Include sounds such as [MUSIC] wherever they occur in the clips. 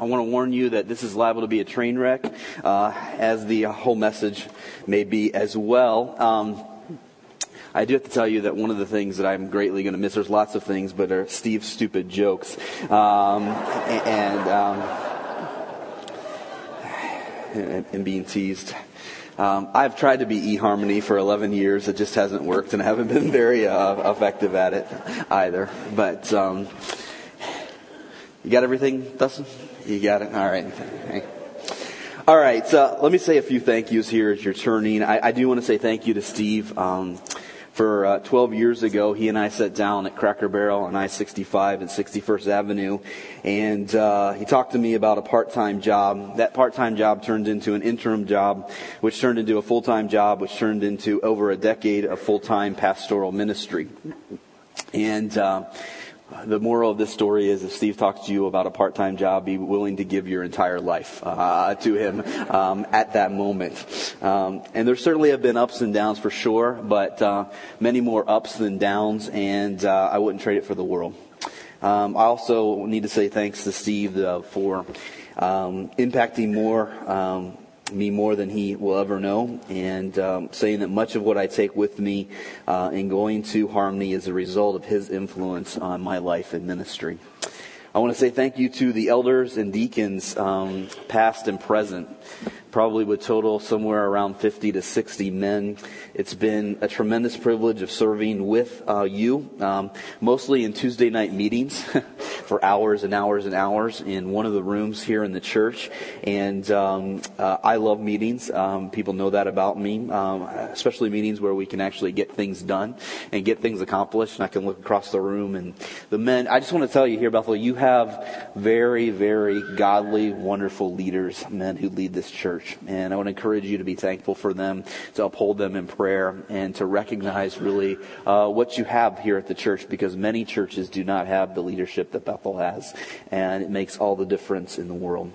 I want to warn you that this is liable to be a train wreck, uh, as the whole message may be as well. Um, I do have to tell you that one of the things that I'm greatly going to miss, there's lots of things, but are Steve's stupid jokes. Um, and, um, and, and, being teased. Um, I've tried to be eHarmony for 11 years. It just hasn't worked, and I haven't been very uh, effective at it either. But um, you got everything, Dustin? You got it? All right. All right. So let me say a few thank yous here as you're turning. I, I do want to say thank you to Steve. Um, for uh, 12 years ago, he and I sat down at Cracker Barrel on I-65 and 61st Avenue, and uh, he talked to me about a part-time job. That part-time job turned into an interim job, which turned into a full-time job, which turned into over a decade of full-time pastoral ministry. And uh, the moral of this story is if Steve talks to you about a part-time job, be willing to give your entire life uh, to him um, at that moment. Um, and there certainly have been ups and downs for sure, but uh, many more ups than downs, and uh, I wouldn't trade it for the world. Um, I also need to say thanks to Steve uh, for um, impacting more um, me more than he will ever know, and um, saying that much of what I take with me uh, in going to Harmony is a result of his influence on my life and ministry. I want to say thank you to the elders and deacons, um, past and present, probably would total somewhere around 50 to 60 men. It's been a tremendous privilege of serving with uh, you, um, mostly in Tuesday night meetings [LAUGHS] for hours and hours and hours in one of the rooms here in the church. And um, uh, I love meetings. Um, people know that about me, um, especially meetings where we can actually get things done and get things accomplished. And I can look across the room and the men. I just want to tell you here, Bethel, you have very, very godly, wonderful leaders, men who lead this church. And I want to encourage you to be thankful for them, to uphold them in prayer, and to recognize really uh, what you have here at the church because many churches do not have the leadership that Bethel has. And it makes all the difference in the world.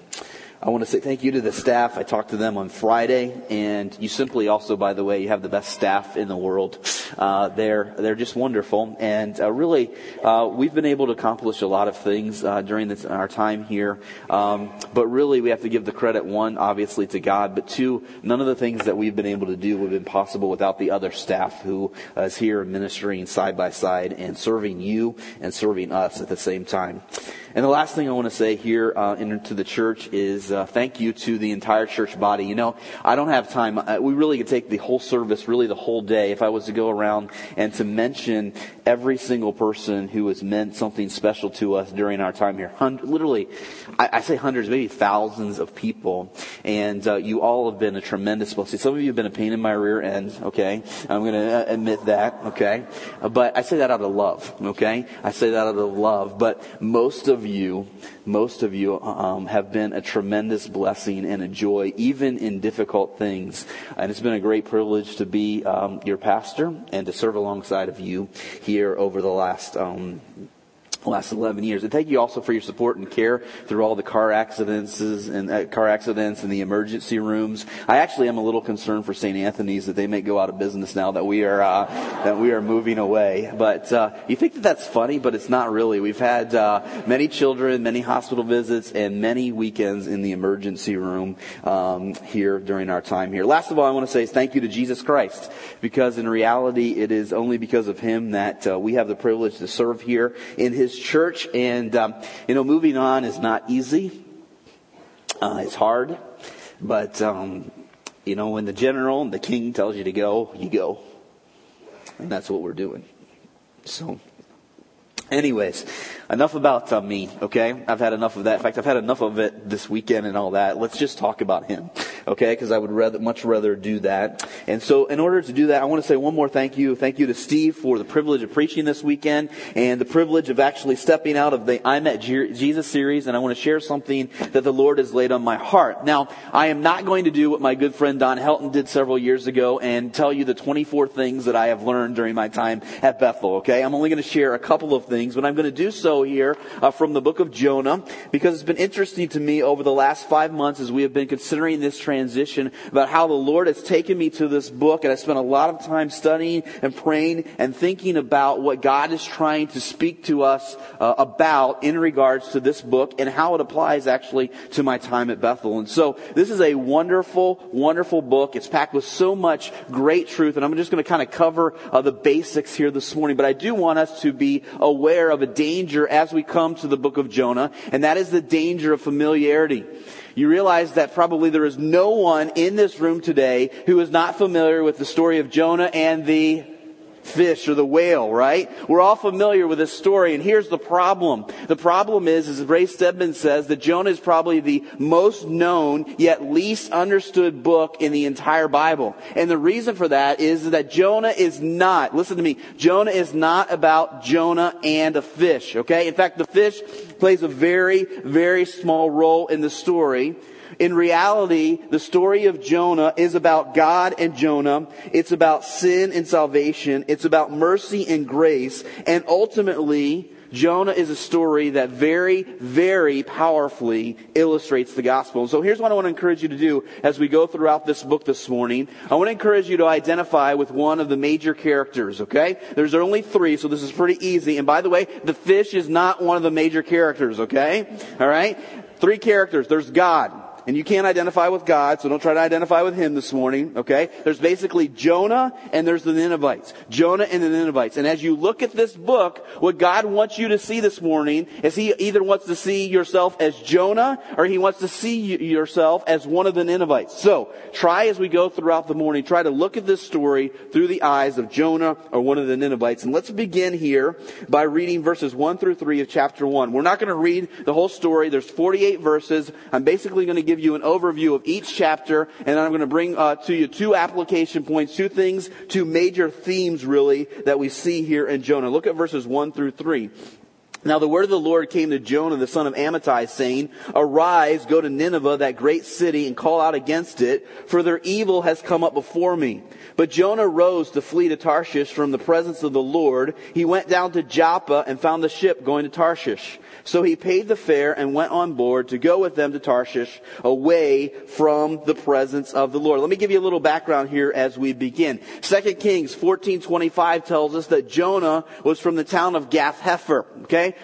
I want to say thank you to the staff. I talked to them on Friday, and you simply also, by the way, you have the best staff in the world. Uh, they're they're just wonderful, and uh, really, uh, we've been able to accomplish a lot of things uh, during this, our time here. Um, but really, we have to give the credit one, obviously, to God, but two, none of the things that we've been able to do would have been possible without the other staff who is here ministering side by side and serving you and serving us at the same time. And the last thing I want to say here uh, into the church is uh, thank you to the entire church body. You know, I don't have time. Uh, we really could take the whole service, really the whole day, if I was to go around and to mention every single person who has meant something special to us during our time here. Literally, I, I, say hundreds, maybe thousands of people, and uh, you all have been a tremendous blessing. Some of you have been a pain in my rear end. Okay, I'm going to uh, admit that. Okay, but I say that out of love. Okay, I say that out of love. But most of you, most of you um, have been a tremendous blessing and a joy, even in difficult things. And it's been a great privilege to be um, your pastor and to serve alongside of you here over the last um, last 11 years. And thank you also for your support and care through all the car accidents and uh, car accidents and the emergency rooms. I actually am a little concerned for St. Anthony's that they may go out of business now that we are uh, that we are moving away. But uh, you think that that's funny, but it's not really. We've had uh, many children, many hospital visits, and many weekends in the emergency room um, here during our time here. Last of all, I want to say is thank you to Jesus Christ because in reality, it is only because of Him that uh, we have the privilege to serve here in His church. And, um, you know, moving on is not easy. Uh, it's hard. But, um, you know, when the general and the king tells you to go, you go. And that's what we're doing. So, anyways, enough about uh, me, okay? I've had enough of that. In fact, I've had enough of it this weekend and all that. Let's just talk about him, okay? Because I would rather, much rather do that. And so, in order to do that, I want to say one more thank you. Thank you to Steve for the privilege of preaching this weekend and the privilege of actually stepping out of the I Met Jesus series. And I want to share something that the Lord has laid on my heart. Now, I am not going to do what my good friend Don Helton did several years ago and tell you the 24 things that I have learned during my time at Bethel, okay? I'm only going to share a couple of things, but I'm going to do so here uh, from the book of Jonah because it's been interesting to me over the last five months as we have been considering this transition about how the Lord has taken me to this book and I spent a lot of time studying and praying and thinking about what God is trying to speak to us uh, about in regards to this book and how it applies actually to my time at Bethel. And so this is a wonderful, wonderful book. It's packed with so much great truth and I'm just going to kind of cover uh, the basics here this morning, but I do want us to be aware of a danger as we come to the book of Jonah, and that is the danger of familiarity. You realize that probably there is no one in this room today who is not familiar with the story of Jonah and the fish or the whale, right? We're all familiar with this story, and here's the problem. The problem is, as Ray Stedman says, that Jonah is probably the most known yet least understood book in the entire Bible. And the reason for that is that Jonah is not, listen to me, Jonah is not about Jonah and a fish, okay? In fact, the fish plays a very, very small role in the story. In reality, the story of Jonah is about God and Jonah. It's about sin and salvation. It's about mercy and grace. And ultimately, Jonah is a story that very, very powerfully illustrates the gospel. And so here's what I want to encourage you to do as we go throughout this book this morning. I want to encourage you to identify with one of the major characters, okay? There's only three, so this is pretty easy. And by the way, the fish is not one of the major characters, okay? Alright? Three characters. There's God and you can't identify with God, so don't try to identify with him this morning, okay? There's basically Jonah and there's the Ninevites. Jonah and the Ninevites. And as you look at this book, what God wants you to see this morning is he either wants to see yourself as Jonah or he wants to see yourself as one of the Ninevites. So, try as we go throughout the morning, try to look at this story through the eyes of Jonah or one of the Ninevites. And let's begin here by reading verses 1 through 3 of chapter 1. We're not going to read the whole story. There's 48 verses. I'm basically going to give give you an overview of each chapter, and I'm going to bring uh, to you two application points, two things, two major themes really that we see here in Jonah. Look at verses 1 through 3. Now the word of the Lord came to Jonah, the son of Amittai, saying, Arise, go to Nineveh, that great city, and call out against it, for their evil has come up before me. But Jonah rose to flee to Tarshish from the presence of the Lord. He went down to Joppa and found the ship going to Tarshish. So he paid the fare and went on board to go with them to Tarshish away from the presence of the Lord. Let me give you a little background here as we begin. 2 Kings 14:25 tells us that Jonah was from the town of Gath Hepher.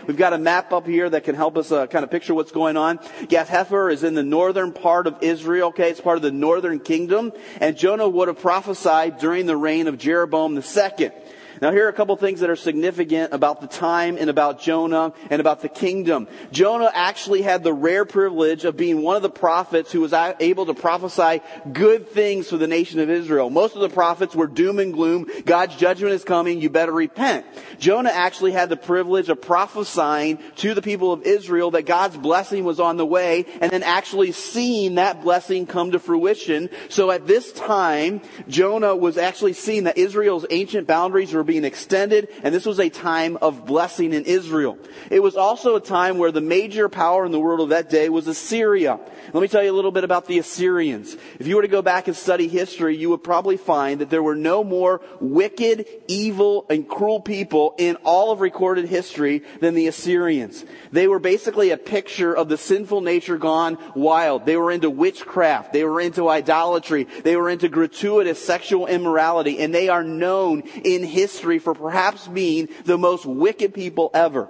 We've got a map up here that can help us uh, kind of picture what's going on. Gath Hepher is in the northern part of Israel. Okay? It's part of the northern kingdom. And Jonah would have prophesied during the reign of Jeroboam II. Now here are a couple things that are significant about the time and about Jonah and about the kingdom. Jonah actually had the rare privilege of being one of the prophets who was able to prophesy good things for the nation of Israel. Most of the prophets were doom and gloom. God's judgment is coming. You better repent. Jonah actually had the privilege of prophesying to the people of Israel that God's blessing was on the way and then actually seeing that blessing come to fruition. So at this time, Jonah was actually seeing that Israel's ancient boundaries were being extended, and this was a time of blessing in Israel. It was also a time where the major power in the world of that day was Assyria. Let me tell you a little bit about the Assyrians. If you were to go back and study history, you would probably find that there were no more wicked, evil, and cruel people in all of recorded history than the Assyrians. They were basically a picture of the sinful nature gone wild. They were into witchcraft. They were into idolatry. They were into gratuitous sexual immorality. And they are known in history for perhaps being the most wicked people ever.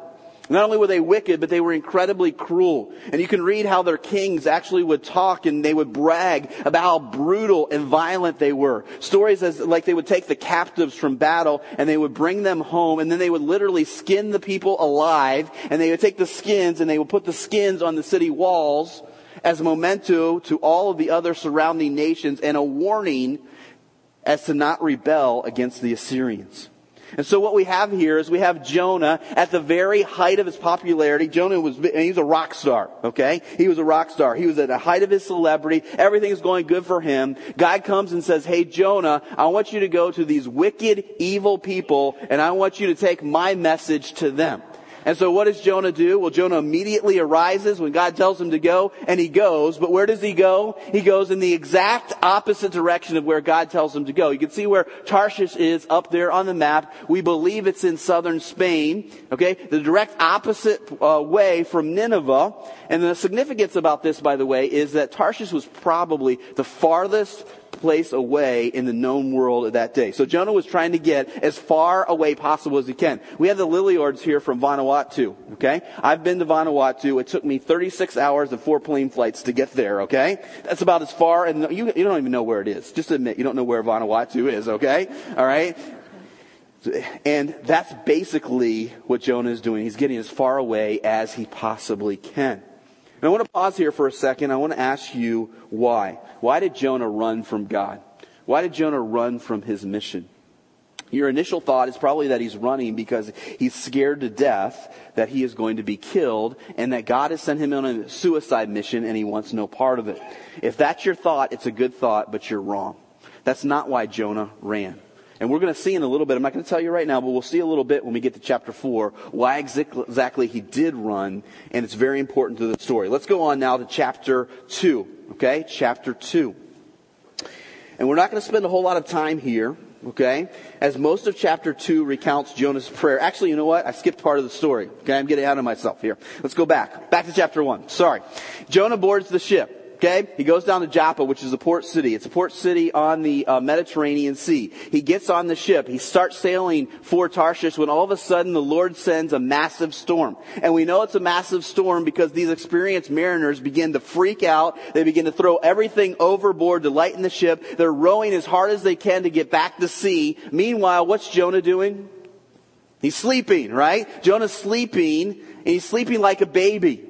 Not only were they wicked, but they were incredibly cruel. And you can read how their kings actually would talk and they would brag about how brutal and violent they were. Stories as like they would take the captives from battle and they would bring them home and then they would literally skin the people alive and they would take the skins and they would put the skins on the city walls as a memento to all of the other surrounding nations and a warning as to not rebel against the Assyrians. And so what we have here is we have Jonah at the very height of his popularity. Jonah was, he's a rock star, okay? He was a rock star. He was at the height of his celebrity. Everything is going good for him. God comes and says, hey Jonah, I want you to go to these wicked, evil people and I want you to take my message to them. And so what does Jonah do? Well, Jonah immediately arises when God tells him to go, and he goes. But where does he go? He goes in the exact opposite direction of where God tells him to go. You can see where Tarshish is up there on the map. We believe it's in southern Spain. Okay? The direct opposite uh, way from Nineveh. And the significance about this, by the way, is that Tarshish was probably the farthest place away in the known world of that day. So Jonah was trying to get as far away possible as he can. We have the Liliords here from Vanuatu, okay? I've been to Vanuatu. It took me 36 hours and four plane flights to get there, okay? That's about as far, and you, you don't even know where it is. Just admit you don't know where Vanuatu is, okay? Alright? And that's basically what Jonah is doing. He's getting as far away as he possibly can. And I want to pause here for a second. I want to ask you why. Why did Jonah run from God? Why did Jonah run from his mission? Your initial thought is probably that he's running because he's scared to death that he is going to be killed and that God has sent him on a suicide mission and he wants no part of it. If that's your thought, it's a good thought, but you're wrong. That's not why Jonah ran. And we're going to see in a little bit, I'm not going to tell you right now, but we'll see a little bit when we get to chapter 4 why exactly he did run, and it's very important to the story. Let's go on now to chapter 2. Okay? Chapter 2. And we're not going to spend a whole lot of time here, okay? As most of chapter 2 recounts Jonah's prayer. Actually, you know what? I skipped part of the story. Okay, I'm getting out of myself here. Let's go back. Back to chapter 1. Sorry. Jonah boards the ship. Okay? He goes down to Joppa, which is a port city. It's a port city on the uh, Mediterranean Sea. He gets on the ship. He starts sailing for Tarshish when all of a sudden the Lord sends a massive storm. And we know it's a massive storm because these experienced mariners begin to freak out. They begin to throw everything overboard to lighten the ship. They're rowing as hard as they can to get back to sea. Meanwhile, what's Jonah doing? He's sleeping, right? Jonah's sleeping, and he's sleeping like a baby.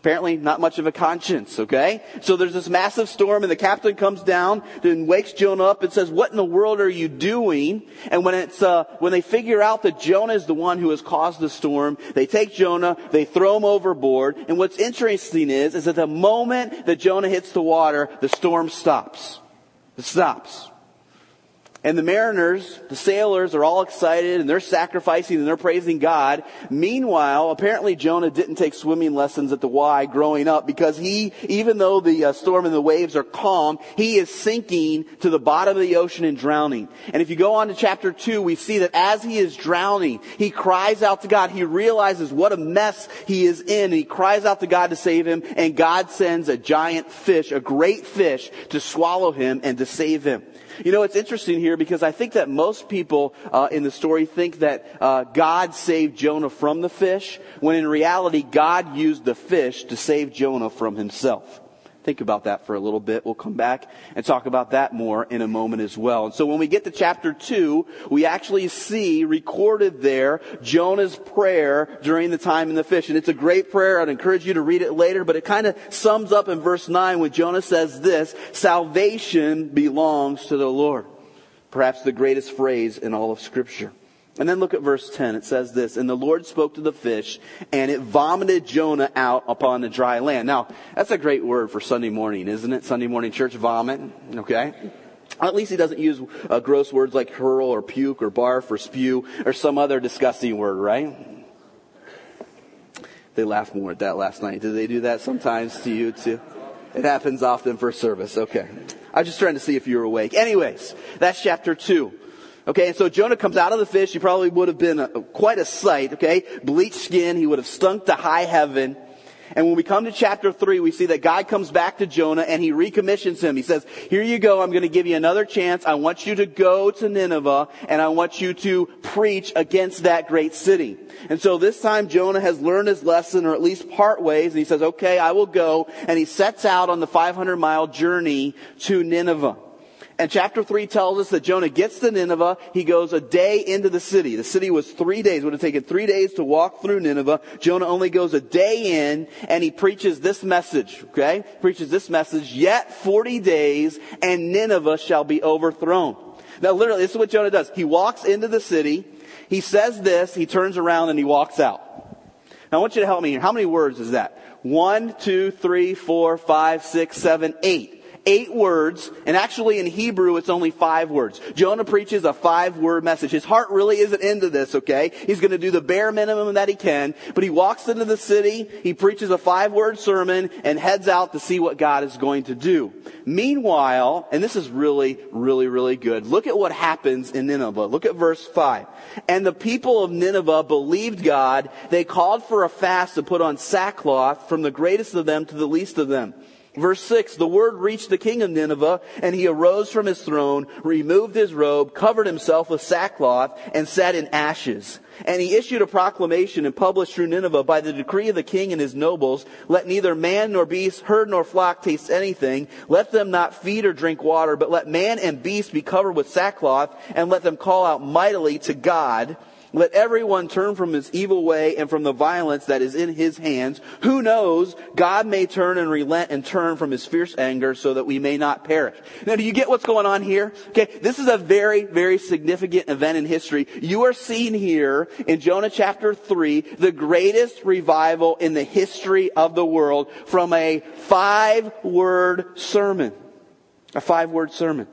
Apparently not much of a conscience, okay? So there's this massive storm and the captain comes down then wakes Jonah up and says, what in the world are you doing? And when it's, uh, when they figure out that Jonah is the one who has caused the storm, they take Jonah, they throw him overboard. And what's interesting is, is that the moment that Jonah hits the water, the storm stops. It stops. And the mariners, the sailors are all excited and they're sacrificing and they're praising God. Meanwhile, apparently Jonah didn't take swimming lessons at the Y growing up because he, even though the uh, storm and the waves are calm, he is sinking to the bottom of the ocean and drowning. And if you go on to chapter 2, we see that as he is drowning, he cries out to God. He realizes what a mess he is in and he cries out to God to save him and God sends a giant fish, a great fish to swallow him and to save him. You know, it's interesting here because I think that most people uh, in the story think that uh, God saved Jonah from the fish, when in reality, God used the fish to save Jonah from himself. Think about that for a little bit. We'll come back and talk about that more in a moment as well. And so when we get to chapter 2, we actually see recorded there Jonah's prayer during the time in the fish. And it's a great prayer. I'd encourage you to read it later, but it kind of sums up in verse 9 when Jonah says this, salvation belongs to the Lord. Perhaps the greatest phrase in all of scripture. And then look at verse 10. It says this, And the Lord spoke to the fish, and it vomited Jonah out upon the dry land. Now, that's a great word for Sunday morning, isn't it? Sunday morning church vomit. Okay? At least he doesn't use uh, gross words like hurl or puke or barf or spew or some other disgusting word, right? They laughed more at that last night. Did they do that sometimes to you too? It happens often for service. Okay. I was just trying to see if you were awake. Anyways, that's chapter 2. Okay, and so Jonah comes out of the fish. He probably would have been a, quite a sight, okay? Bleached skin. He would have stunk to high heaven. And when we come to chapter 3, we see that God comes back to Jonah and he recommissions him. He says, here you go. I'm going to give you another chance. I want you to go to Nineveh and I want you to preach against that great city. And so this time Jonah has learned his lesson or at least part ways and he says, okay, I will go. And he sets out on the 500 mile journey to Nineveh. And chapter 3 tells us that Jonah gets to Nineveh. He goes a day into the city. The city was three days. It would have taken three days to walk through Nineveh. Jonah only goes a day in and he preaches this message, okay? Preaches this message, yet 40 days and Nineveh shall be overthrown. Now literally, this is what Jonah does. He walks into the city. He says this. He turns around and he walks out. Now I want you to help me here. How many words is that? One, two, three, four, five, six, seven, eight eight words, and actually in Hebrew it's only five words. Jonah preaches a five word message. His heart really isn't into this, okay? He's gonna do the bare minimum that he can, but he walks into the city, he preaches a five word sermon, and heads out to see what God is going to do. Meanwhile, and this is really, really, really good, look at what happens in Nineveh. Look at verse five. And the people of Nineveh believed God. They called for a fast to put on sackcloth from the greatest of them to the least of them. Verse 6, the word reached the king of Nineveh, and he arose from his throne, removed his robe, covered himself with sackcloth, and sat in ashes. And he issued a proclamation and published through Nineveh by the decree of the king and his nobles, let neither man nor beast, herd nor flock taste anything. Let them not feed or drink water, but let man and beast be covered with sackcloth, and let them call out mightily to God. Let everyone turn from his evil way and from the violence that is in his hands. Who knows? God may turn and relent and turn from his fierce anger so that we may not perish. Now, do you get what's going on here? Okay, this is a very, very significant event in history. You are seeing here in Jonah chapter 3 the greatest revival in the history of the world from a five word sermon. A five word sermon.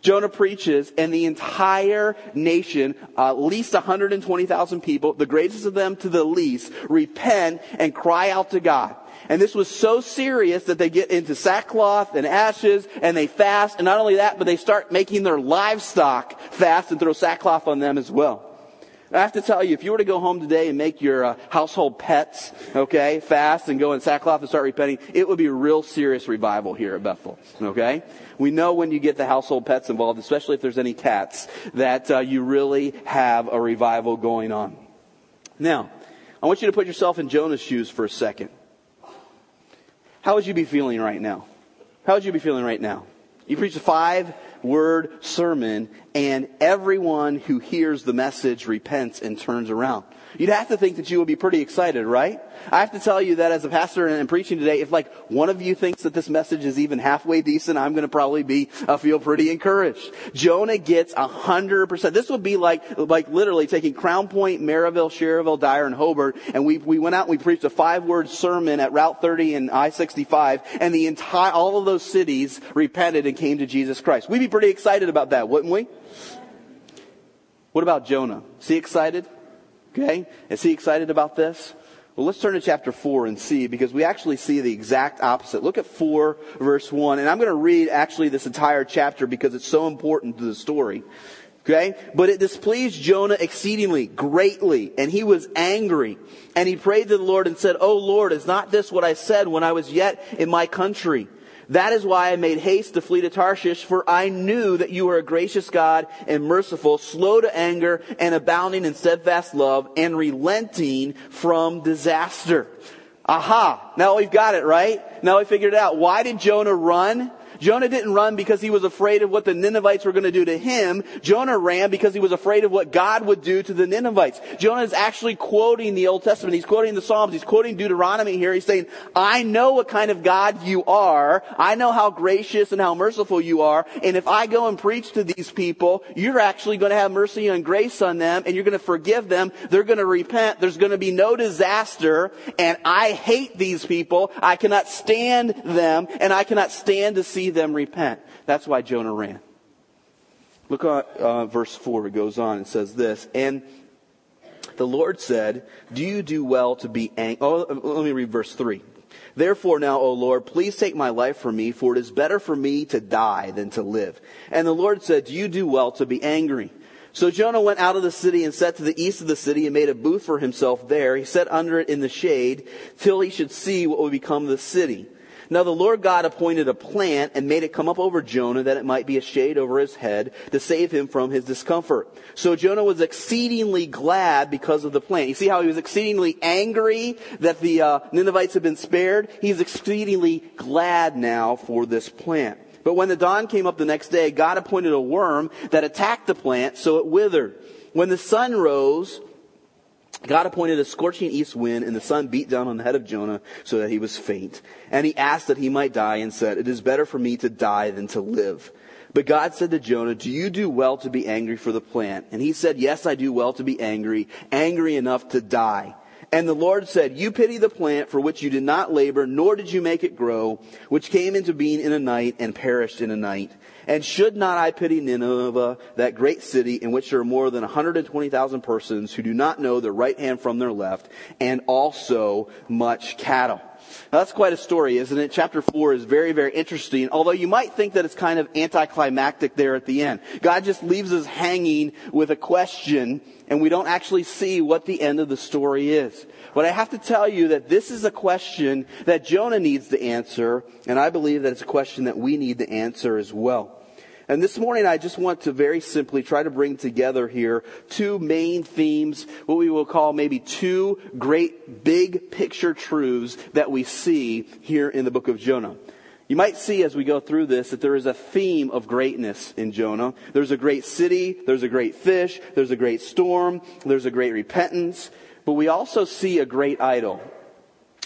Jonah preaches, and the entire nation, uh, at least 120,000 people, the greatest of them to the least, repent and cry out to God. And this was so serious that they get into sackcloth and ashes and they fast. And not only that, but they start making their livestock fast and throw sackcloth on them as well. I have to tell you, if you were to go home today and make your uh, household pets, okay, fast and go in sackcloth and start repenting, it would be a real serious revival here at Bethel, okay? We know when you get the household pets involved, especially if there's any cats, that uh, you really have a revival going on. Now, I want you to put yourself in Jonah's shoes for a second. How would you be feeling right now? How would you be feeling right now? You preach a five word sermon and everyone who hears the message repents and turns around. You'd have to think that you would be pretty excited, right? I have to tell you that as a pastor and preaching today, if like one of you thinks that this message is even halfway decent, I'm going to probably be uh, feel pretty encouraged. Jonah gets a hundred percent. This would be like like literally taking Crown Point, Merrillville, Schererville, Dyer, and Hobart, and we we went out and we preached a five word sermon at Route 30 and I-65, and the entire all of those cities repented and came to Jesus Christ. We'd be pretty excited about that, wouldn't we? What about Jonah? Is he excited? Okay? Is he excited about this? Well, let's turn to chapter 4 and see, because we actually see the exact opposite. Look at 4, verse 1, and I'm going to read actually this entire chapter because it's so important to the story. Okay? But it displeased Jonah exceedingly, greatly, and he was angry. And he prayed to the Lord and said, Oh Lord, is not this what I said when I was yet in my country? That is why I made haste to flee to Tarshish, for I knew that you were a gracious God and merciful, slow to anger and abounding in steadfast love and relenting from disaster. Aha! Now we've got it, right? Now we figured it out. Why did Jonah run? Jonah didn't run because he was afraid of what the Ninevites were going to do to him. Jonah ran because he was afraid of what God would do to the Ninevites. Jonah is actually quoting the Old Testament. He's quoting the Psalms. He's quoting Deuteronomy here. He's saying, I know what kind of God you are. I know how gracious and how merciful you are. And if I go and preach to these people, you're actually going to have mercy and grace on them and you're going to forgive them. They're going to repent. There's going to be no disaster. And I hate these people. I cannot stand them and I cannot stand to see them repent. That's why Jonah ran. Look at uh, verse 4. It goes on and says this. And the Lord said, Do you do well to be angry? Oh, let me read verse 3. Therefore now, O Lord, please take my life from me, for it is better for me to die than to live. And the Lord said, Do you do well to be angry? So Jonah went out of the city and sat to the east of the city and made a booth for himself there. He sat under it in the shade till he should see what would become of the city. Now the Lord God appointed a plant and made it come up over Jonah that it might be a shade over his head to save him from his discomfort. So Jonah was exceedingly glad because of the plant. You see how he was exceedingly angry that the uh, Ninevites had been spared? He's exceedingly glad now for this plant. But when the dawn came up the next day, God appointed a worm that attacked the plant so it withered. When the sun rose, God appointed a scorching east wind, and the sun beat down on the head of Jonah so that he was faint. And he asked that he might die and said, It is better for me to die than to live. But God said to Jonah, Do you do well to be angry for the plant? And he said, Yes, I do well to be angry, angry enough to die. And the Lord said, You pity the plant for which you did not labor, nor did you make it grow, which came into being in a night and perished in a night. And should not I pity Nineveh, that great city in which there are more than 120,000 persons who do not know their right hand from their left, and also much cattle? Now that's quite a story, isn't it? Chapter 4 is very, very interesting, although you might think that it's kind of anticlimactic there at the end. God just leaves us hanging with a question, and we don't actually see what the end of the story is. But I have to tell you that this is a question that Jonah needs to answer, and I believe that it's a question that we need to answer as well. And this morning I just want to very simply try to bring together here two main themes, what we will call maybe two great big picture truths that we see here in the book of Jonah. You might see as we go through this that there is a theme of greatness in Jonah. There's a great city, there's a great fish, there's a great storm, there's a great repentance, but we also see a great idol.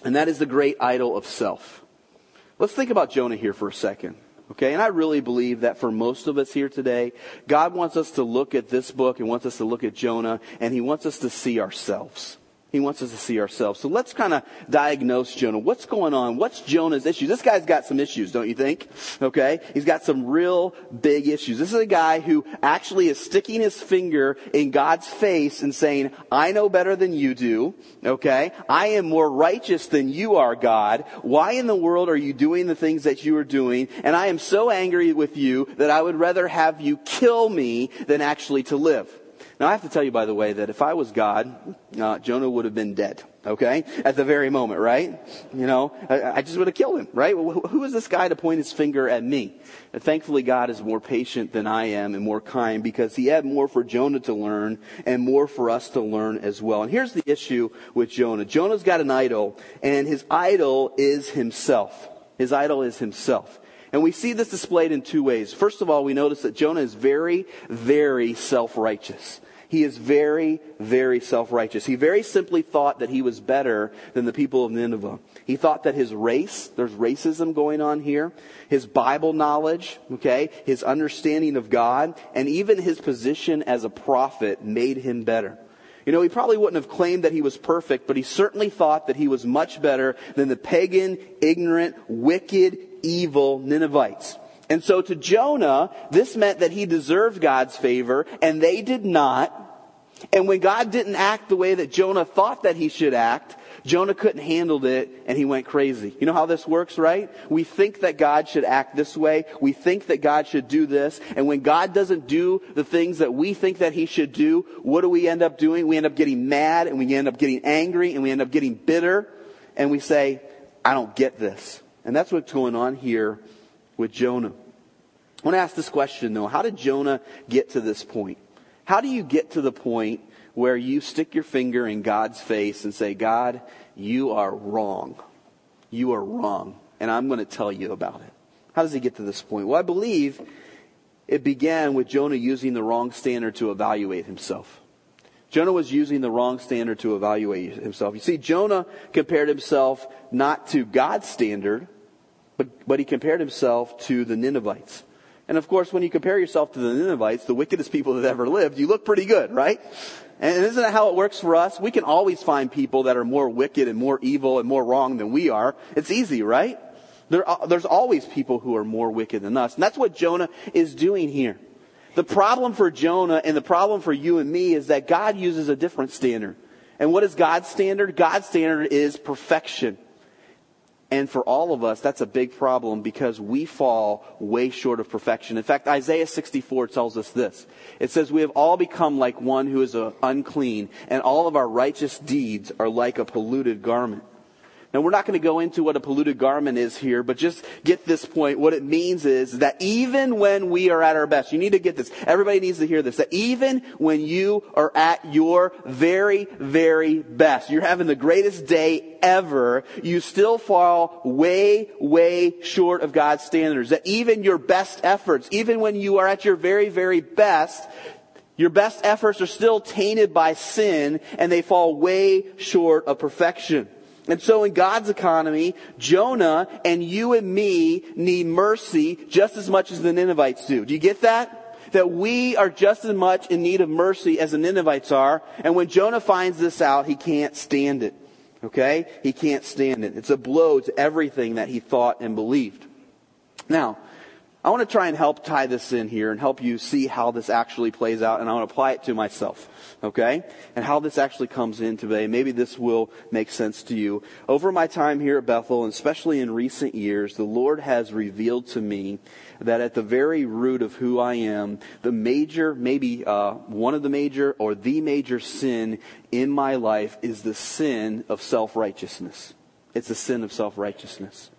And that is the great idol of self. Let's think about Jonah here for a second. Okay, and I really believe that for most of us here today, God wants us to look at this book and wants us to look at Jonah, and He wants us to see ourselves. He wants us to see ourselves. So let's kind of diagnose Jonah. What's going on? What's Jonah's issues? This guy's got some issues, don't you think? Okay? He's got some real big issues. This is a guy who actually is sticking his finger in God's face and saying, I know better than you do. Okay? I am more righteous than you are, God. Why in the world are you doing the things that you are doing? And I am so angry with you that I would rather have you kill me than actually to live. Now, I have to tell you, by the way, that if I was God, uh, Jonah would have been dead, okay? At the very moment, right? You know, I, I just would have killed him, right? Who is this guy to point his finger at me? And thankfully, God is more patient than I am and more kind because he had more for Jonah to learn and more for us to learn as well. And here's the issue with Jonah. Jonah's got an idol, and his idol is himself. His idol is himself. And we see this displayed in two ways. First of all, we notice that Jonah is very, very self-righteous. He is very, very self-righteous. He very simply thought that he was better than the people of Nineveh. He thought that his race, there's racism going on here, his Bible knowledge, okay, his understanding of God, and even his position as a prophet made him better. You know, he probably wouldn't have claimed that he was perfect, but he certainly thought that he was much better than the pagan, ignorant, wicked, evil Ninevites. And so to Jonah, this meant that he deserved God's favor, and they did not. And when God didn't act the way that Jonah thought that he should act, Jonah couldn't handle it and he went crazy. You know how this works, right? We think that God should act this way. We think that God should do this. And when God doesn't do the things that we think that he should do, what do we end up doing? We end up getting mad and we end up getting angry and we end up getting bitter and we say, I don't get this. And that's what's going on here with Jonah. I want to ask this question though. How did Jonah get to this point? How do you get to the point where you stick your finger in God's face and say, God, you are wrong. You are wrong. And I'm going to tell you about it. How does he get to this point? Well, I believe it began with Jonah using the wrong standard to evaluate himself. Jonah was using the wrong standard to evaluate himself. You see, Jonah compared himself not to God's standard, but, but he compared himself to the Ninevites. And of course, when you compare yourself to the Ninevites, the wickedest people that ever lived, you look pretty good, right? And isn't that how it works for us? We can always find people that are more wicked and more evil and more wrong than we are. It's easy, right? There, there's always people who are more wicked than us. And that's what Jonah is doing here. The problem for Jonah and the problem for you and me is that God uses a different standard. And what is God's standard? God's standard is perfection. And for all of us, that's a big problem because we fall way short of perfection. In fact, Isaiah 64 tells us this. It says, We have all become like one who is uh, unclean, and all of our righteous deeds are like a polluted garment. Now we're not going to go into what a polluted garment is here, but just get this point. What it means is that even when we are at our best, you need to get this. Everybody needs to hear this. That even when you are at your very, very best, you're having the greatest day ever, you still fall way, way short of God's standards. That even your best efforts, even when you are at your very, very best, your best efforts are still tainted by sin and they fall way short of perfection. And so in God's economy, Jonah and you and me need mercy just as much as the Ninevites do. Do you get that? that we are just as much in need of mercy as the Ninevites are. And when Jonah finds this out, he can't stand it. Okay? He can't stand it. It's a blow to everything that he thought and believed. Now, I want to try and help tie this in here and help you see how this actually plays out, and I want to apply it to myself, okay? And how this actually comes in today. Maybe this will make sense to you. Over my time here at Bethel, and especially in recent years, the Lord has revealed to me that at the very root of who I am, the major, maybe uh, one of the major or the major sin in my life is the sin of self righteousness. It's the sin of self righteousness.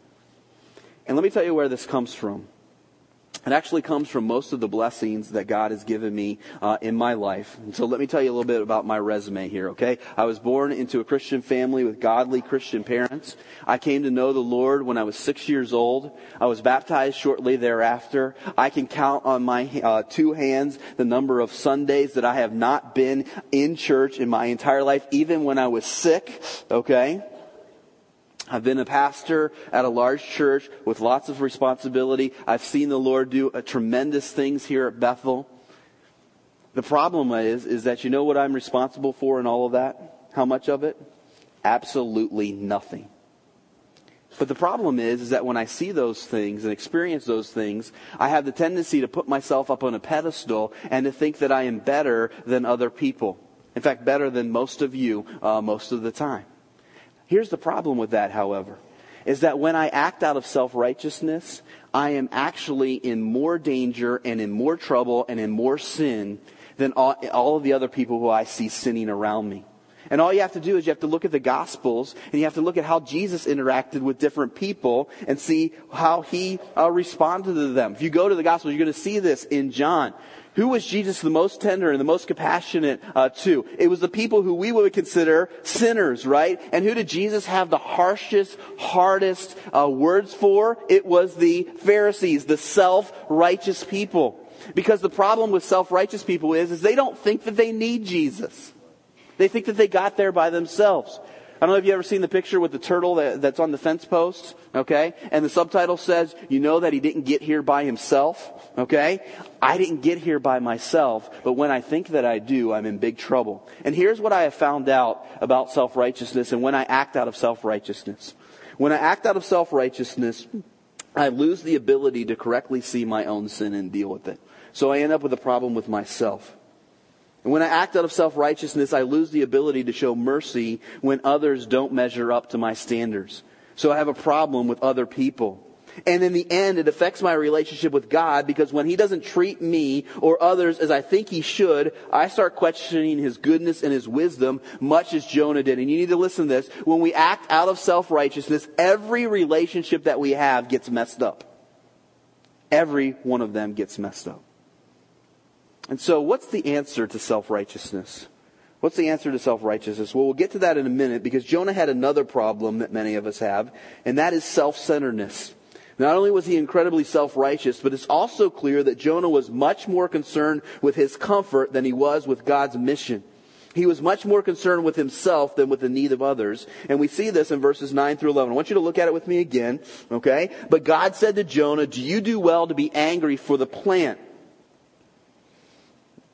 And let me tell you where this comes from. It actually comes from most of the blessings that God has given me uh, in my life. And so let me tell you a little bit about my resume here, okay? I was born into a Christian family with godly Christian parents. I came to know the Lord when I was six years old. I was baptized shortly thereafter. I can count on my uh, two hands the number of Sundays that I have not been in church in my entire life, even when I was sick, okay? I've been a pastor at a large church with lots of responsibility. I've seen the Lord do tremendous things here at Bethel. The problem is, is that you know what I'm responsible for and all of that? How much of it? Absolutely nothing. But the problem is, is that when I see those things and experience those things, I have the tendency to put myself up on a pedestal and to think that I am better than other people. In fact, better than most of you uh, most of the time. Here's the problem with that, however, is that when I act out of self-righteousness, I am actually in more danger and in more trouble and in more sin than all, all of the other people who I see sinning around me. And all you have to do is you have to look at the Gospels and you have to look at how Jesus interacted with different people and see how he uh, responded to them. If you go to the Gospels, you're going to see this in John. Who was Jesus the most tender and the most compassionate uh, to? It was the people who we would consider sinners, right? And who did Jesus have the harshest, hardest uh, words for? It was the Pharisees, the self-righteous people. Because the problem with self-righteous people is, is they don't think that they need Jesus. They think that they got there by themselves. I don't know if you've ever seen the picture with the turtle that, that's on the fence post, okay? And the subtitle says, you know that he didn't get here by himself, okay? I didn't get here by myself, but when I think that I do, I'm in big trouble. And here's what I have found out about self-righteousness and when I act out of self-righteousness. When I act out of self-righteousness, I lose the ability to correctly see my own sin and deal with it. So I end up with a problem with myself. And when I act out of self-righteousness, I lose the ability to show mercy when others don't measure up to my standards. So I have a problem with other people. And in the end, it affects my relationship with God because when He doesn't treat me or others as I think He should, I start questioning His goodness and His wisdom, much as Jonah did. And you need to listen to this. When we act out of self-righteousness, every relationship that we have gets messed up. Every one of them gets messed up. And so, what's the answer to self righteousness? What's the answer to self righteousness? Well, we'll get to that in a minute because Jonah had another problem that many of us have, and that is self centeredness. Not only was he incredibly self righteous, but it's also clear that Jonah was much more concerned with his comfort than he was with God's mission. He was much more concerned with himself than with the need of others. And we see this in verses 9 through 11. I want you to look at it with me again, okay? But God said to Jonah, Do you do well to be angry for the plant?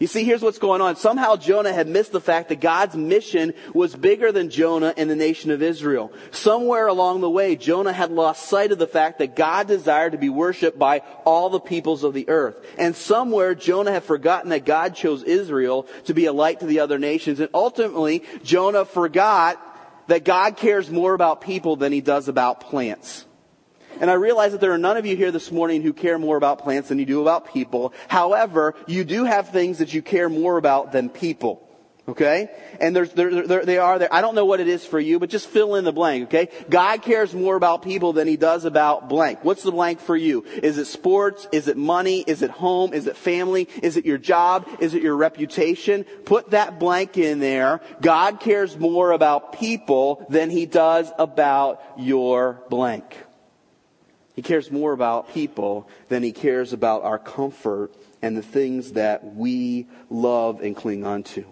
You see, here's what's going on. Somehow Jonah had missed the fact that God's mission was bigger than Jonah and the nation of Israel. Somewhere along the way, Jonah had lost sight of the fact that God desired to be worshiped by all the peoples of the earth. And somewhere Jonah had forgotten that God chose Israel to be a light to the other nations. And ultimately, Jonah forgot that God cares more about people than he does about plants. And I realize that there are none of you here this morning who care more about plants than you do about people. However, you do have things that you care more about than people. Okay? And there's, there, there, they are there. I don't know what it is for you, but just fill in the blank, okay? God cares more about people than he does about blank. What's the blank for you? Is it sports? Is it money? Is it home? Is it family? Is it your job? Is it your reputation? Put that blank in there. God cares more about people than he does about your blank. He cares more about people than he cares about our comfort and the things that we love and cling on to.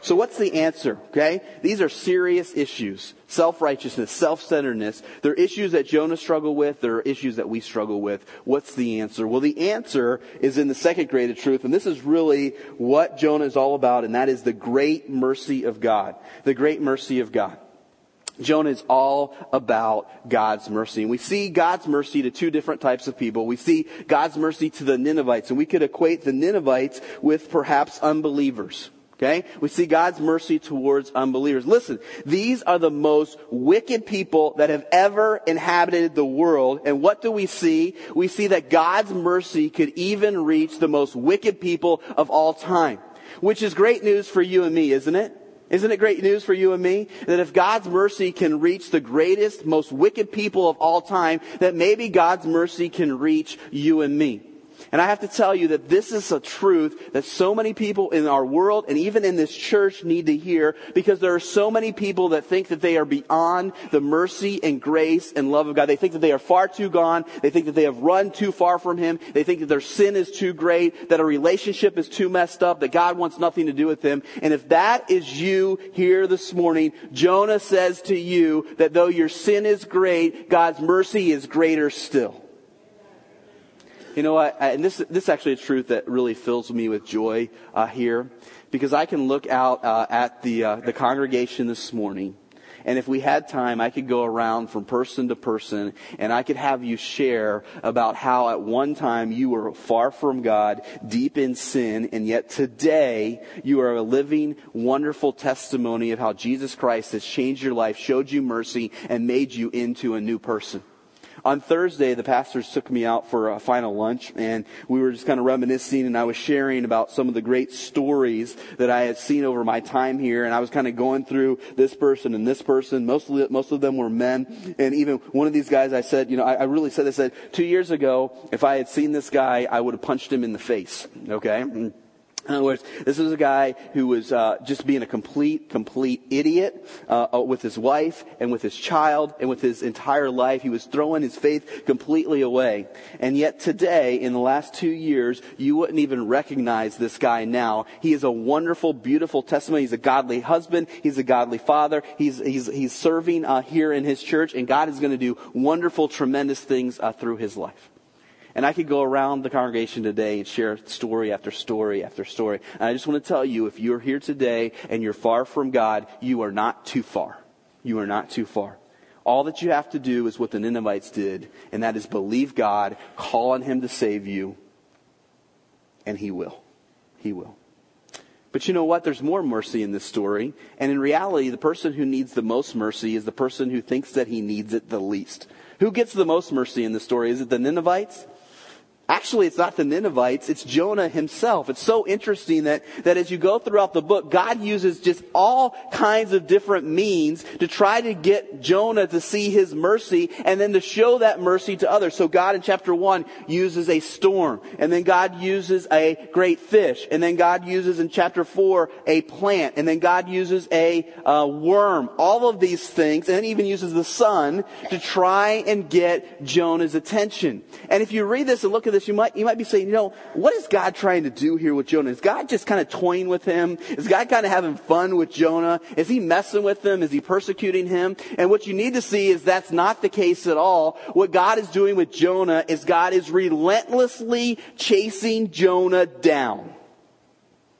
So what's the answer? Okay? These are serious issues. Self-righteousness, self-centeredness. They're issues that Jonah struggled with. They're issues that we struggle with. What's the answer? Well, the answer is in the second grade of truth, and this is really what Jonah is all about, and that is the great mercy of God. The great mercy of God. Jonah is all about God's mercy. And we see God's mercy to two different types of people. We see God's mercy to the Ninevites, and we could equate the Ninevites with perhaps unbelievers. Okay? We see God's mercy towards unbelievers. Listen, these are the most wicked people that have ever inhabited the world. And what do we see? We see that God's mercy could even reach the most wicked people of all time. Which is great news for you and me, isn't it? Isn't it great news for you and me? That if God's mercy can reach the greatest, most wicked people of all time, that maybe God's mercy can reach you and me. And I have to tell you that this is a truth that so many people in our world and even in this church need to hear because there are so many people that think that they are beyond the mercy and grace and love of God. They think that they are far too gone. They think that they have run too far from Him. They think that their sin is too great, that a relationship is too messed up, that God wants nothing to do with them. And if that is you here this morning, Jonah says to you that though your sin is great, God's mercy is greater still. You know what? And this, this actually a truth that really fills me with joy uh, here because I can look out uh, at the, uh, the congregation this morning and if we had time, I could go around from person to person and I could have you share about how at one time you were far from God, deep in sin, and yet today you are a living, wonderful testimony of how Jesus Christ has changed your life, showed you mercy, and made you into a new person. On Thursday, the pastors took me out for a final lunch and we were just kind of reminiscing and I was sharing about some of the great stories that I had seen over my time here and I was kind of going through this person and this person. Most of, the, most of them were men. And even one of these guys, I said, you know, I, I really said, I said, two years ago, if I had seen this guy, I would have punched him in the face. Okay? And in other words, this was a guy who was uh, just being a complete, complete idiot uh, uh, with his wife and with his child and with his entire life. He was throwing his faith completely away. And yet today, in the last two years, you wouldn't even recognize this guy now. He is a wonderful, beautiful testimony. He's a godly husband. He's a godly father. He's, he's, he's serving uh, here in his church, and God is going to do wonderful, tremendous things uh, through his life. And I could go around the congregation today and share story after story after story. And I just want to tell you, if you're here today and you're far from God, you are not too far. You are not too far. All that you have to do is what the Ninevites did, and that is believe God, call on Him to save you, and He will. He will. But you know what? There's more mercy in this story. And in reality, the person who needs the most mercy is the person who thinks that he needs it the least. Who gets the most mercy in the story? Is it the Ninevites? Actually, it's not the Ninevites, it's Jonah himself. It's so interesting that, that as you go throughout the book, God uses just all kinds of different means to try to get Jonah to see his mercy and then to show that mercy to others. So God in chapter 1 uses a storm, and then God uses a great fish, and then God uses in chapter 4 a plant, and then God uses a uh, worm. All of these things, and then even uses the sun to try and get Jonah's attention. And if you read this and look at this, you might, you might be saying, you know, what is God trying to do here with Jonah? Is God just kind of toying with him? Is God kind of having fun with Jonah? Is he messing with him? Is he persecuting him? And what you need to see is that's not the case at all. What God is doing with Jonah is God is relentlessly chasing Jonah down.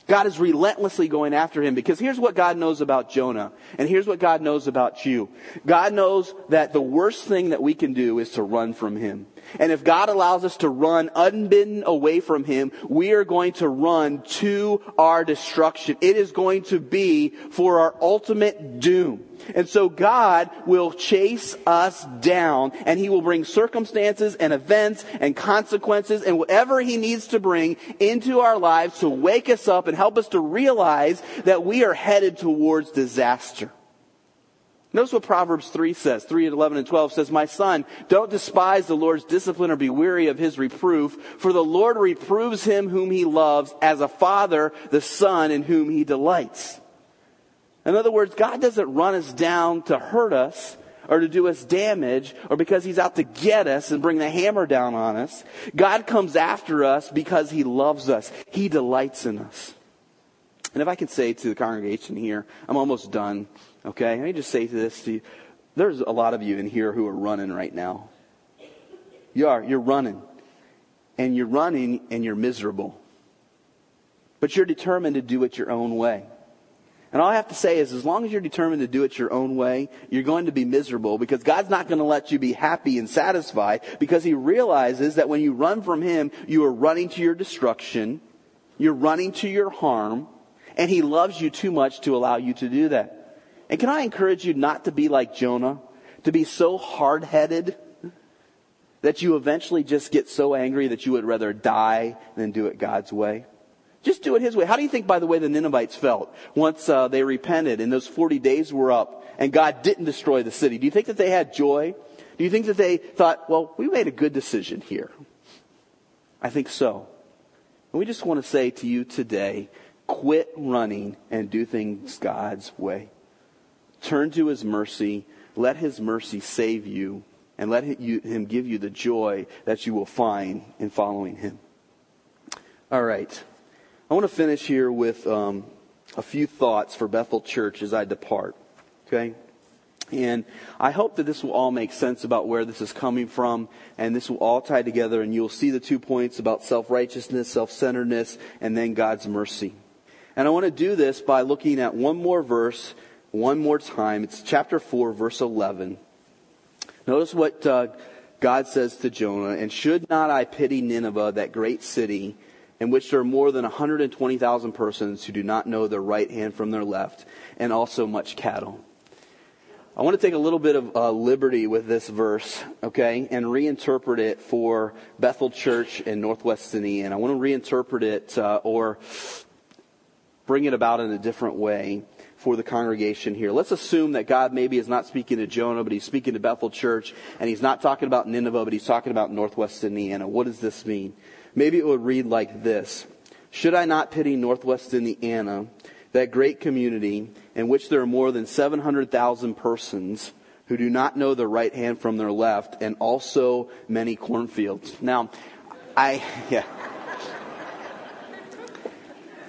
God is relentlessly going after him because here's what God knows about Jonah and here's what God knows about you. God knows that the worst thing that we can do is to run from him. And if God allows us to run unbidden away from Him, we are going to run to our destruction. It is going to be for our ultimate doom. And so God will chase us down and He will bring circumstances and events and consequences and whatever He needs to bring into our lives to wake us up and help us to realize that we are headed towards disaster. Notice what Proverbs 3 says. 3 and 11 and 12 says, My son, don't despise the Lord's discipline or be weary of his reproof, for the Lord reproves him whom he loves as a father the son in whom he delights. In other words, God doesn't run us down to hurt us or to do us damage or because he's out to get us and bring the hammer down on us. God comes after us because he loves us. He delights in us. And if I can say to the congregation here, I'm almost done. Okay? Let me just say this to you. There's a lot of you in here who are running right now. You are. You're running. And you're running and you're miserable. But you're determined to do it your own way. And all I have to say is, as long as you're determined to do it your own way, you're going to be miserable because God's not going to let you be happy and satisfied because He realizes that when you run from Him, you are running to your destruction, you're running to your harm, and He loves you too much to allow you to do that. And can I encourage you not to be like Jonah, to be so hard headed that you eventually just get so angry that you would rather die than do it God's way? Just do it his way. How do you think, by the way, the Ninevites felt once uh, they repented and those 40 days were up and God didn't destroy the city? Do you think that they had joy? Do you think that they thought, well, we made a good decision here? I think so. And we just want to say to you today, quit running and do things God's way. Turn to his mercy. Let his mercy save you and let him give you the joy that you will find in following him. All right. I want to finish here with um, a few thoughts for Bethel Church as I depart. Okay? And I hope that this will all make sense about where this is coming from, and this will all tie together, and you'll see the two points about self righteousness, self centeredness, and then God's mercy. And I want to do this by looking at one more verse, one more time. It's chapter 4, verse 11. Notice what uh, God says to Jonah, and should not I pity Nineveh, that great city, in which there are more than 120,000 persons who do not know their right hand from their left, and also much cattle. I want to take a little bit of uh, liberty with this verse, okay, and reinterpret it for Bethel Church in Northwest Indiana. I want to reinterpret it uh, or bring it about in a different way for the congregation here. Let's assume that God maybe is not speaking to Jonah, but he's speaking to Bethel Church, and he's not talking about Nineveh, but he's talking about Northwest Indiana. What does this mean? Maybe it would read like this Should I not pity Northwest Indiana, that great community in which there are more than 700,000 persons who do not know their right hand from their left, and also many cornfields? Now, I, [LAUGHS] yeah.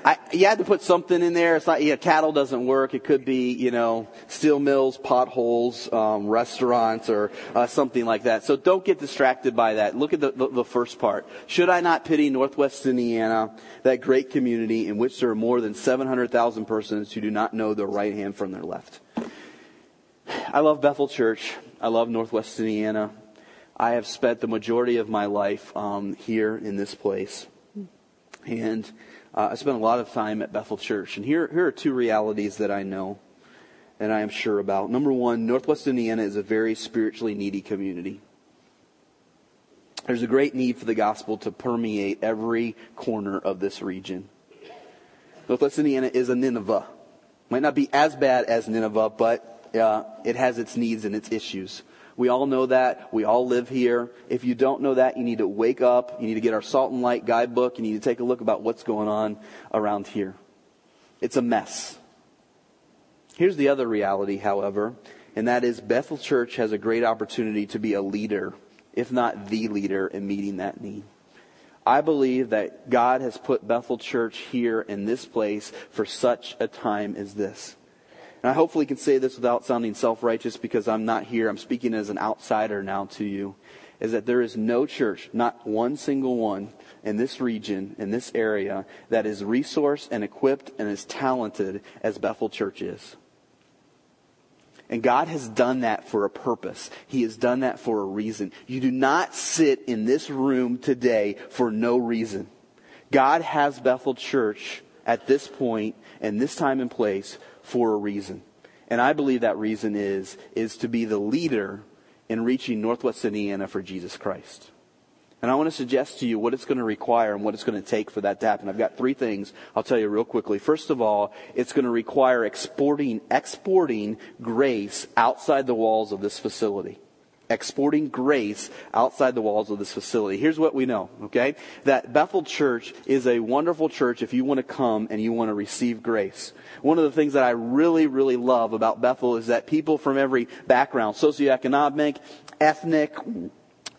I, you had to put something in there. It's not, yeah, cattle doesn't work. It could be, you know, steel mills, potholes, um, restaurants, or uh, something like that. So don't get distracted by that. Look at the, the, the first part. Should I not pity Northwest Indiana, that great community in which there are more than 700,000 persons who do not know their right hand from their left? I love Bethel Church. I love Northwest Indiana. I have spent the majority of my life um, here in this place. And uh, I spent a lot of time at Bethel Church, and here, here are two realities that I know and I am sure about. Number one, Northwest Indiana is a very spiritually needy community. There's a great need for the gospel to permeate every corner of this region. Northwest Indiana is a Nineveh. Might not be as bad as Nineveh, but uh, it has its needs and its issues. We all know that. We all live here. If you don't know that, you need to wake up. You need to get our Salt and Light guidebook. You need to take a look about what's going on around here. It's a mess. Here's the other reality, however, and that is Bethel Church has a great opportunity to be a leader, if not the leader, in meeting that need. I believe that God has put Bethel Church here in this place for such a time as this. And I hopefully can say this without sounding self-righteous because I'm not here. I'm speaking as an outsider now to you. Is that there is no church, not one single one in this region, in this area, that is resourced and equipped and as talented as Bethel Church is. And God has done that for a purpose. He has done that for a reason. You do not sit in this room today for no reason. God has Bethel Church at this point and this time and place for a reason. And I believe that reason is, is to be the leader in reaching Northwest Indiana for Jesus Christ. And I want to suggest to you what it's going to require and what it's going to take for that to happen. I've got three things I'll tell you real quickly. First of all, it's going to require exporting, exporting grace outside the walls of this facility. Exporting grace outside the walls of this facility. Here's what we know, okay? That Bethel Church is a wonderful church if you want to come and you want to receive grace. One of the things that I really, really love about Bethel is that people from every background, socioeconomic, ethnic,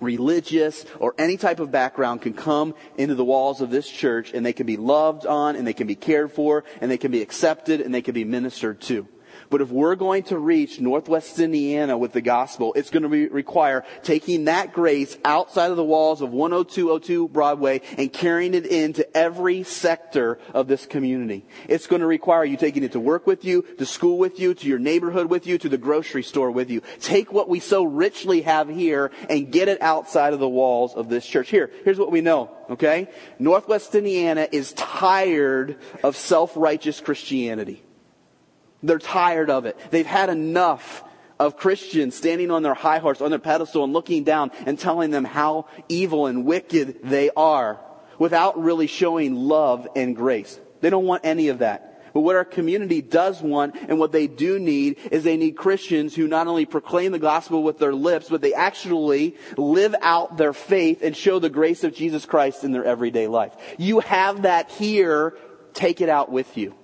religious, or any type of background can come into the walls of this church and they can be loved on and they can be cared for and they can be accepted and they can be ministered to. But if we're going to reach Northwest Indiana with the gospel, it's going to be, require taking that grace outside of the walls of 10202 Broadway and carrying it into every sector of this community. It's going to require you taking it to work with you, to school with you, to your neighborhood with you, to the grocery store with you. Take what we so richly have here and get it outside of the walls of this church. Here, here's what we know, okay? Northwest Indiana is tired of self-righteous Christianity. They're tired of it. They've had enough of Christians standing on their high horse, on their pedestal, and looking down and telling them how evil and wicked they are without really showing love and grace. They don't want any of that. But what our community does want and what they do need is they need Christians who not only proclaim the gospel with their lips, but they actually live out their faith and show the grace of Jesus Christ in their everyday life. You have that here. Take it out with you.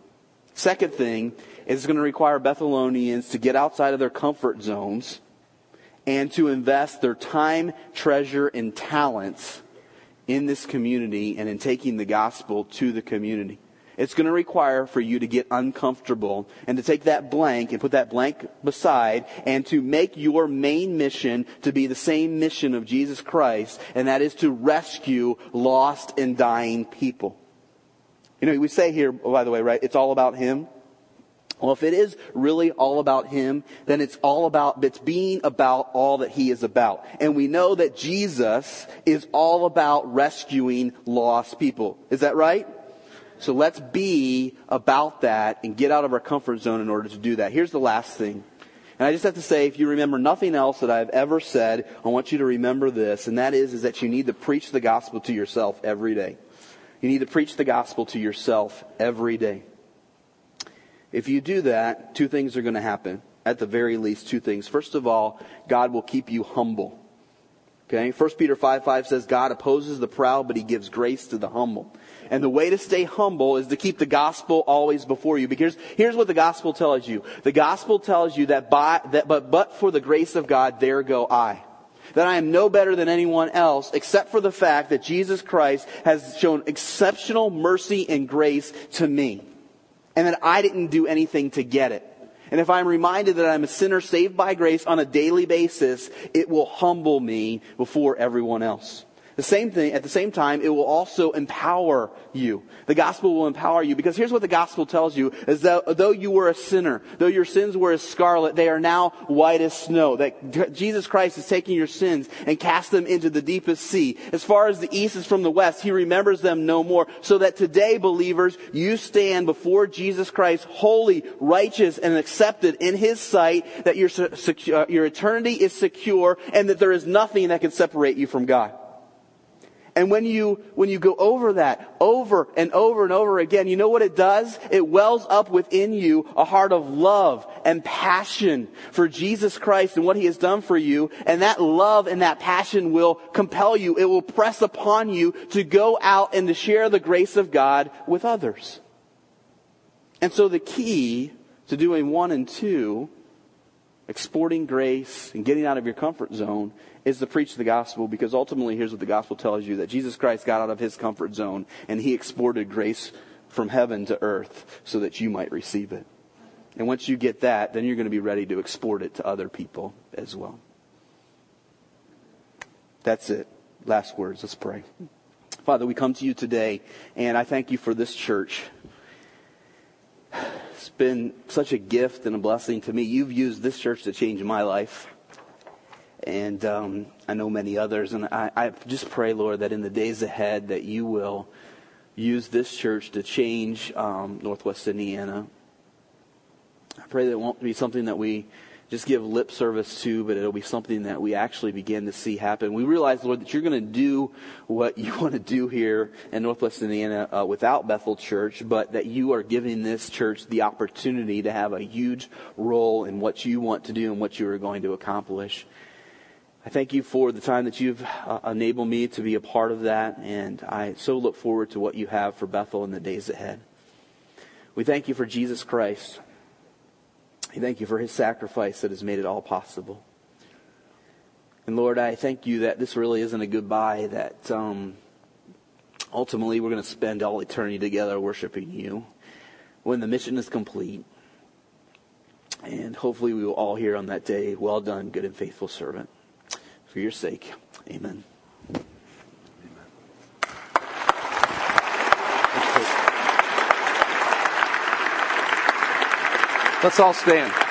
Second thing it's going to require Bethelonians to get outside of their comfort zones and to invest their time, treasure, and talents in this community and in taking the gospel to the community. It's going to require for you to get uncomfortable and to take that blank and put that blank beside and to make your main mission to be the same mission of Jesus Christ, and that is to rescue lost and dying people. You know, we say here, by the way, right, it's all about Him. Well, if it is really all about Him, then it's all about, it's being about all that He is about. And we know that Jesus is all about rescuing lost people. Is that right? So let's be about that and get out of our comfort zone in order to do that. Here's the last thing. And I just have to say, if you remember nothing else that I've ever said, I want you to remember this, and that is, is that you need to preach the gospel to yourself every day. You need to preach the gospel to yourself every day. If you do that, two things are going to happen. At the very least, two things. First of all, God will keep you humble. Okay? 1 Peter 5 5 says, God opposes the proud, but he gives grace to the humble. And the way to stay humble is to keep the gospel always before you. Because here's what the gospel tells you. The gospel tells you that by, that, but, but for the grace of God, there go I. That I am no better than anyone else, except for the fact that Jesus Christ has shown exceptional mercy and grace to me and that I didn't do anything to get it. And if I'm reminded that I'm a sinner saved by grace on a daily basis, it will humble me before everyone else. The same thing, at the same time, it will also empower you. The gospel will empower you because here's what the gospel tells you is that though you were a sinner, though your sins were as scarlet, they are now white as snow. That Jesus Christ is taking your sins and cast them into the deepest sea. As far as the east is from the west, He remembers them no more. So that today, believers, you stand before Jesus Christ holy, righteous, and accepted in His sight, that your, uh, your eternity is secure and that there is nothing that can separate you from God. And when you, when you go over that over and over and over again, you know what it does? It wells up within you a heart of love and passion for Jesus Christ and what He has done for you. And that love and that passion will compel you. It will press upon you to go out and to share the grace of God with others. And so the key to doing one and two, exporting grace and getting out of your comfort zone, is to preach the gospel because ultimately here's what the gospel tells you that Jesus Christ got out of his comfort zone and he exported grace from heaven to earth so that you might receive it. And once you get that, then you're going to be ready to export it to other people as well. That's it. Last words. Let's pray. Father, we come to you today, and I thank you for this church. It's been such a gift and a blessing to me. You've used this church to change my life and um, I know many others. And I, I just pray, Lord, that in the days ahead that you will use this church to change um, Northwest Indiana. I pray that it won't be something that we just give lip service to, but it'll be something that we actually begin to see happen. We realize, Lord, that you're going to do what you [LAUGHS] want to do here in Northwest Indiana uh, without Bethel Church, but that you are giving this church the opportunity to have a huge role in what you want to do and what you are going to accomplish. I thank you for the time that you've uh, enabled me to be a part of that, and I so look forward to what you have for Bethel in the days ahead. We thank you for Jesus Christ. We thank you for his sacrifice that has made it all possible. And Lord, I thank you that this really isn't a goodbye, that um, ultimately we're going to spend all eternity together worshiping you when the mission is complete. And hopefully we will all hear on that day, well done, good and faithful servant for your sake. Amen. Let's all stand.